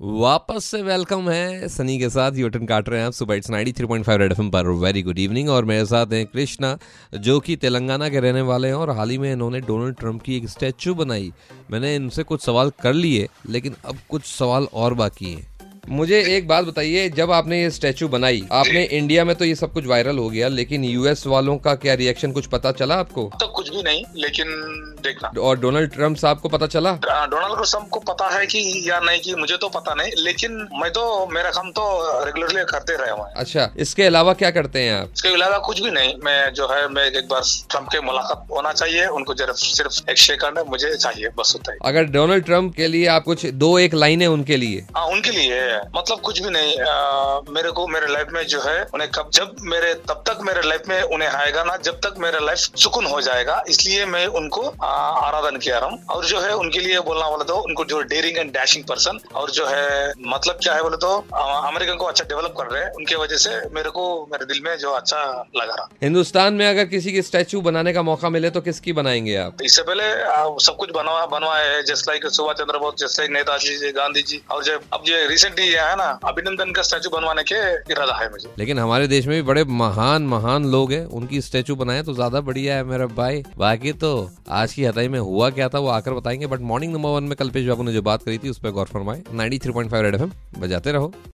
वापस से वेलकम है सनी के साथ यूटन काट रहे हैं आप सुबह it's ninety three point five red पर। वेरी गुड इवनिंग और मेरे साथ हैं कृष्णा, जो कि तेलंगाना के रहने वाले हैं और हाल ही में इन्होंने डोनाल्ड ट्रंप की एक स्टैचू बनाई। मैंने इनसे कुछ सवाल कर लिए, लेकिन अब कुछ सवाल और बाकी हैं। मुझे एक बात बताइए, जब आपने ये स्टैचू बनाई, आपने इंडिया में तो ये सब कुछ वायरल हो गया, लेकिन यूएस वालों का क्या रिएक्शन कुछ पता चला आपको? तो कुछ भी नहीं, लेकिन देखना। और डोनाल्ड ट्रंप साहब को पता चला? डोनाल्ड ट्रंप को पता है कि या नहीं कि मुझे तो पता नहीं लेकिन मैं तो मेरा काम तो रेगुलरली करते रहे हुए अच्छा इसके अलावा क्या करते हैं आप? इसके अलावा कुछ भी नहीं मैं जो है मैं एक बार ट्रंप के मुलाकात होना चाहिए उनको जरा सिर्फ़ एक सेकंड मुझे चाहिए बस होता है। अगर डोनाल्ड ट्रंप के लिए आप कुछ दो एक लाइनें उनके लिए? हाँ उनके लिए मतलब कुछ भी नहीं आ, मेरे को मेरे लाइफ में जो है उन्हें कब जब मेरे तब तक मेरे लाइफ में उन्हें आएगा ना जब तक मेरा लाइफ सुकून हो जाएगा इसलिए मैं उनको आराधन किया रहा हूँ। और जो है उनके लिए बोलना बोले तो उनको जो डेयरिंग एंड डैशिंग पर्सन और जो है मतलब क्या है बोले तो अमेरिकन को अच्छा डेवलप कर रहे हैं। उनके वजह से मेरे को मेरे दिल में जो अच्छा लगा रहा। हिंदुस्तान में अगर किसी की स्टैचू बनाने का मौका मिले तो किसकी बनाएँगे आप? इससे पहले सब कुछ बनवा बनवाए है जस्ट लाइक सुभाष चंद्र बोस जैसे नेताजी गांधी जी। और जो अब जो रिसेंटली है ना अभिनंदन का स्टैचू बनवाने के इरादा है मुझे। लेकिन हमारे देश में भी बड़े महान महान लोग हैं। उनकी स्टैचू बनाए तो ज़्यादा बढ़िया है मेरा भाई। बाकी तो आज की हताई में हुआ क्या था वो आकर बताएँगे बट मॉर्निंग नंबर वन में कल्पेश बाबू ने जो बात करी थी, उस पर गौर फरमाए। Ninety three point five red F बजाते रहो।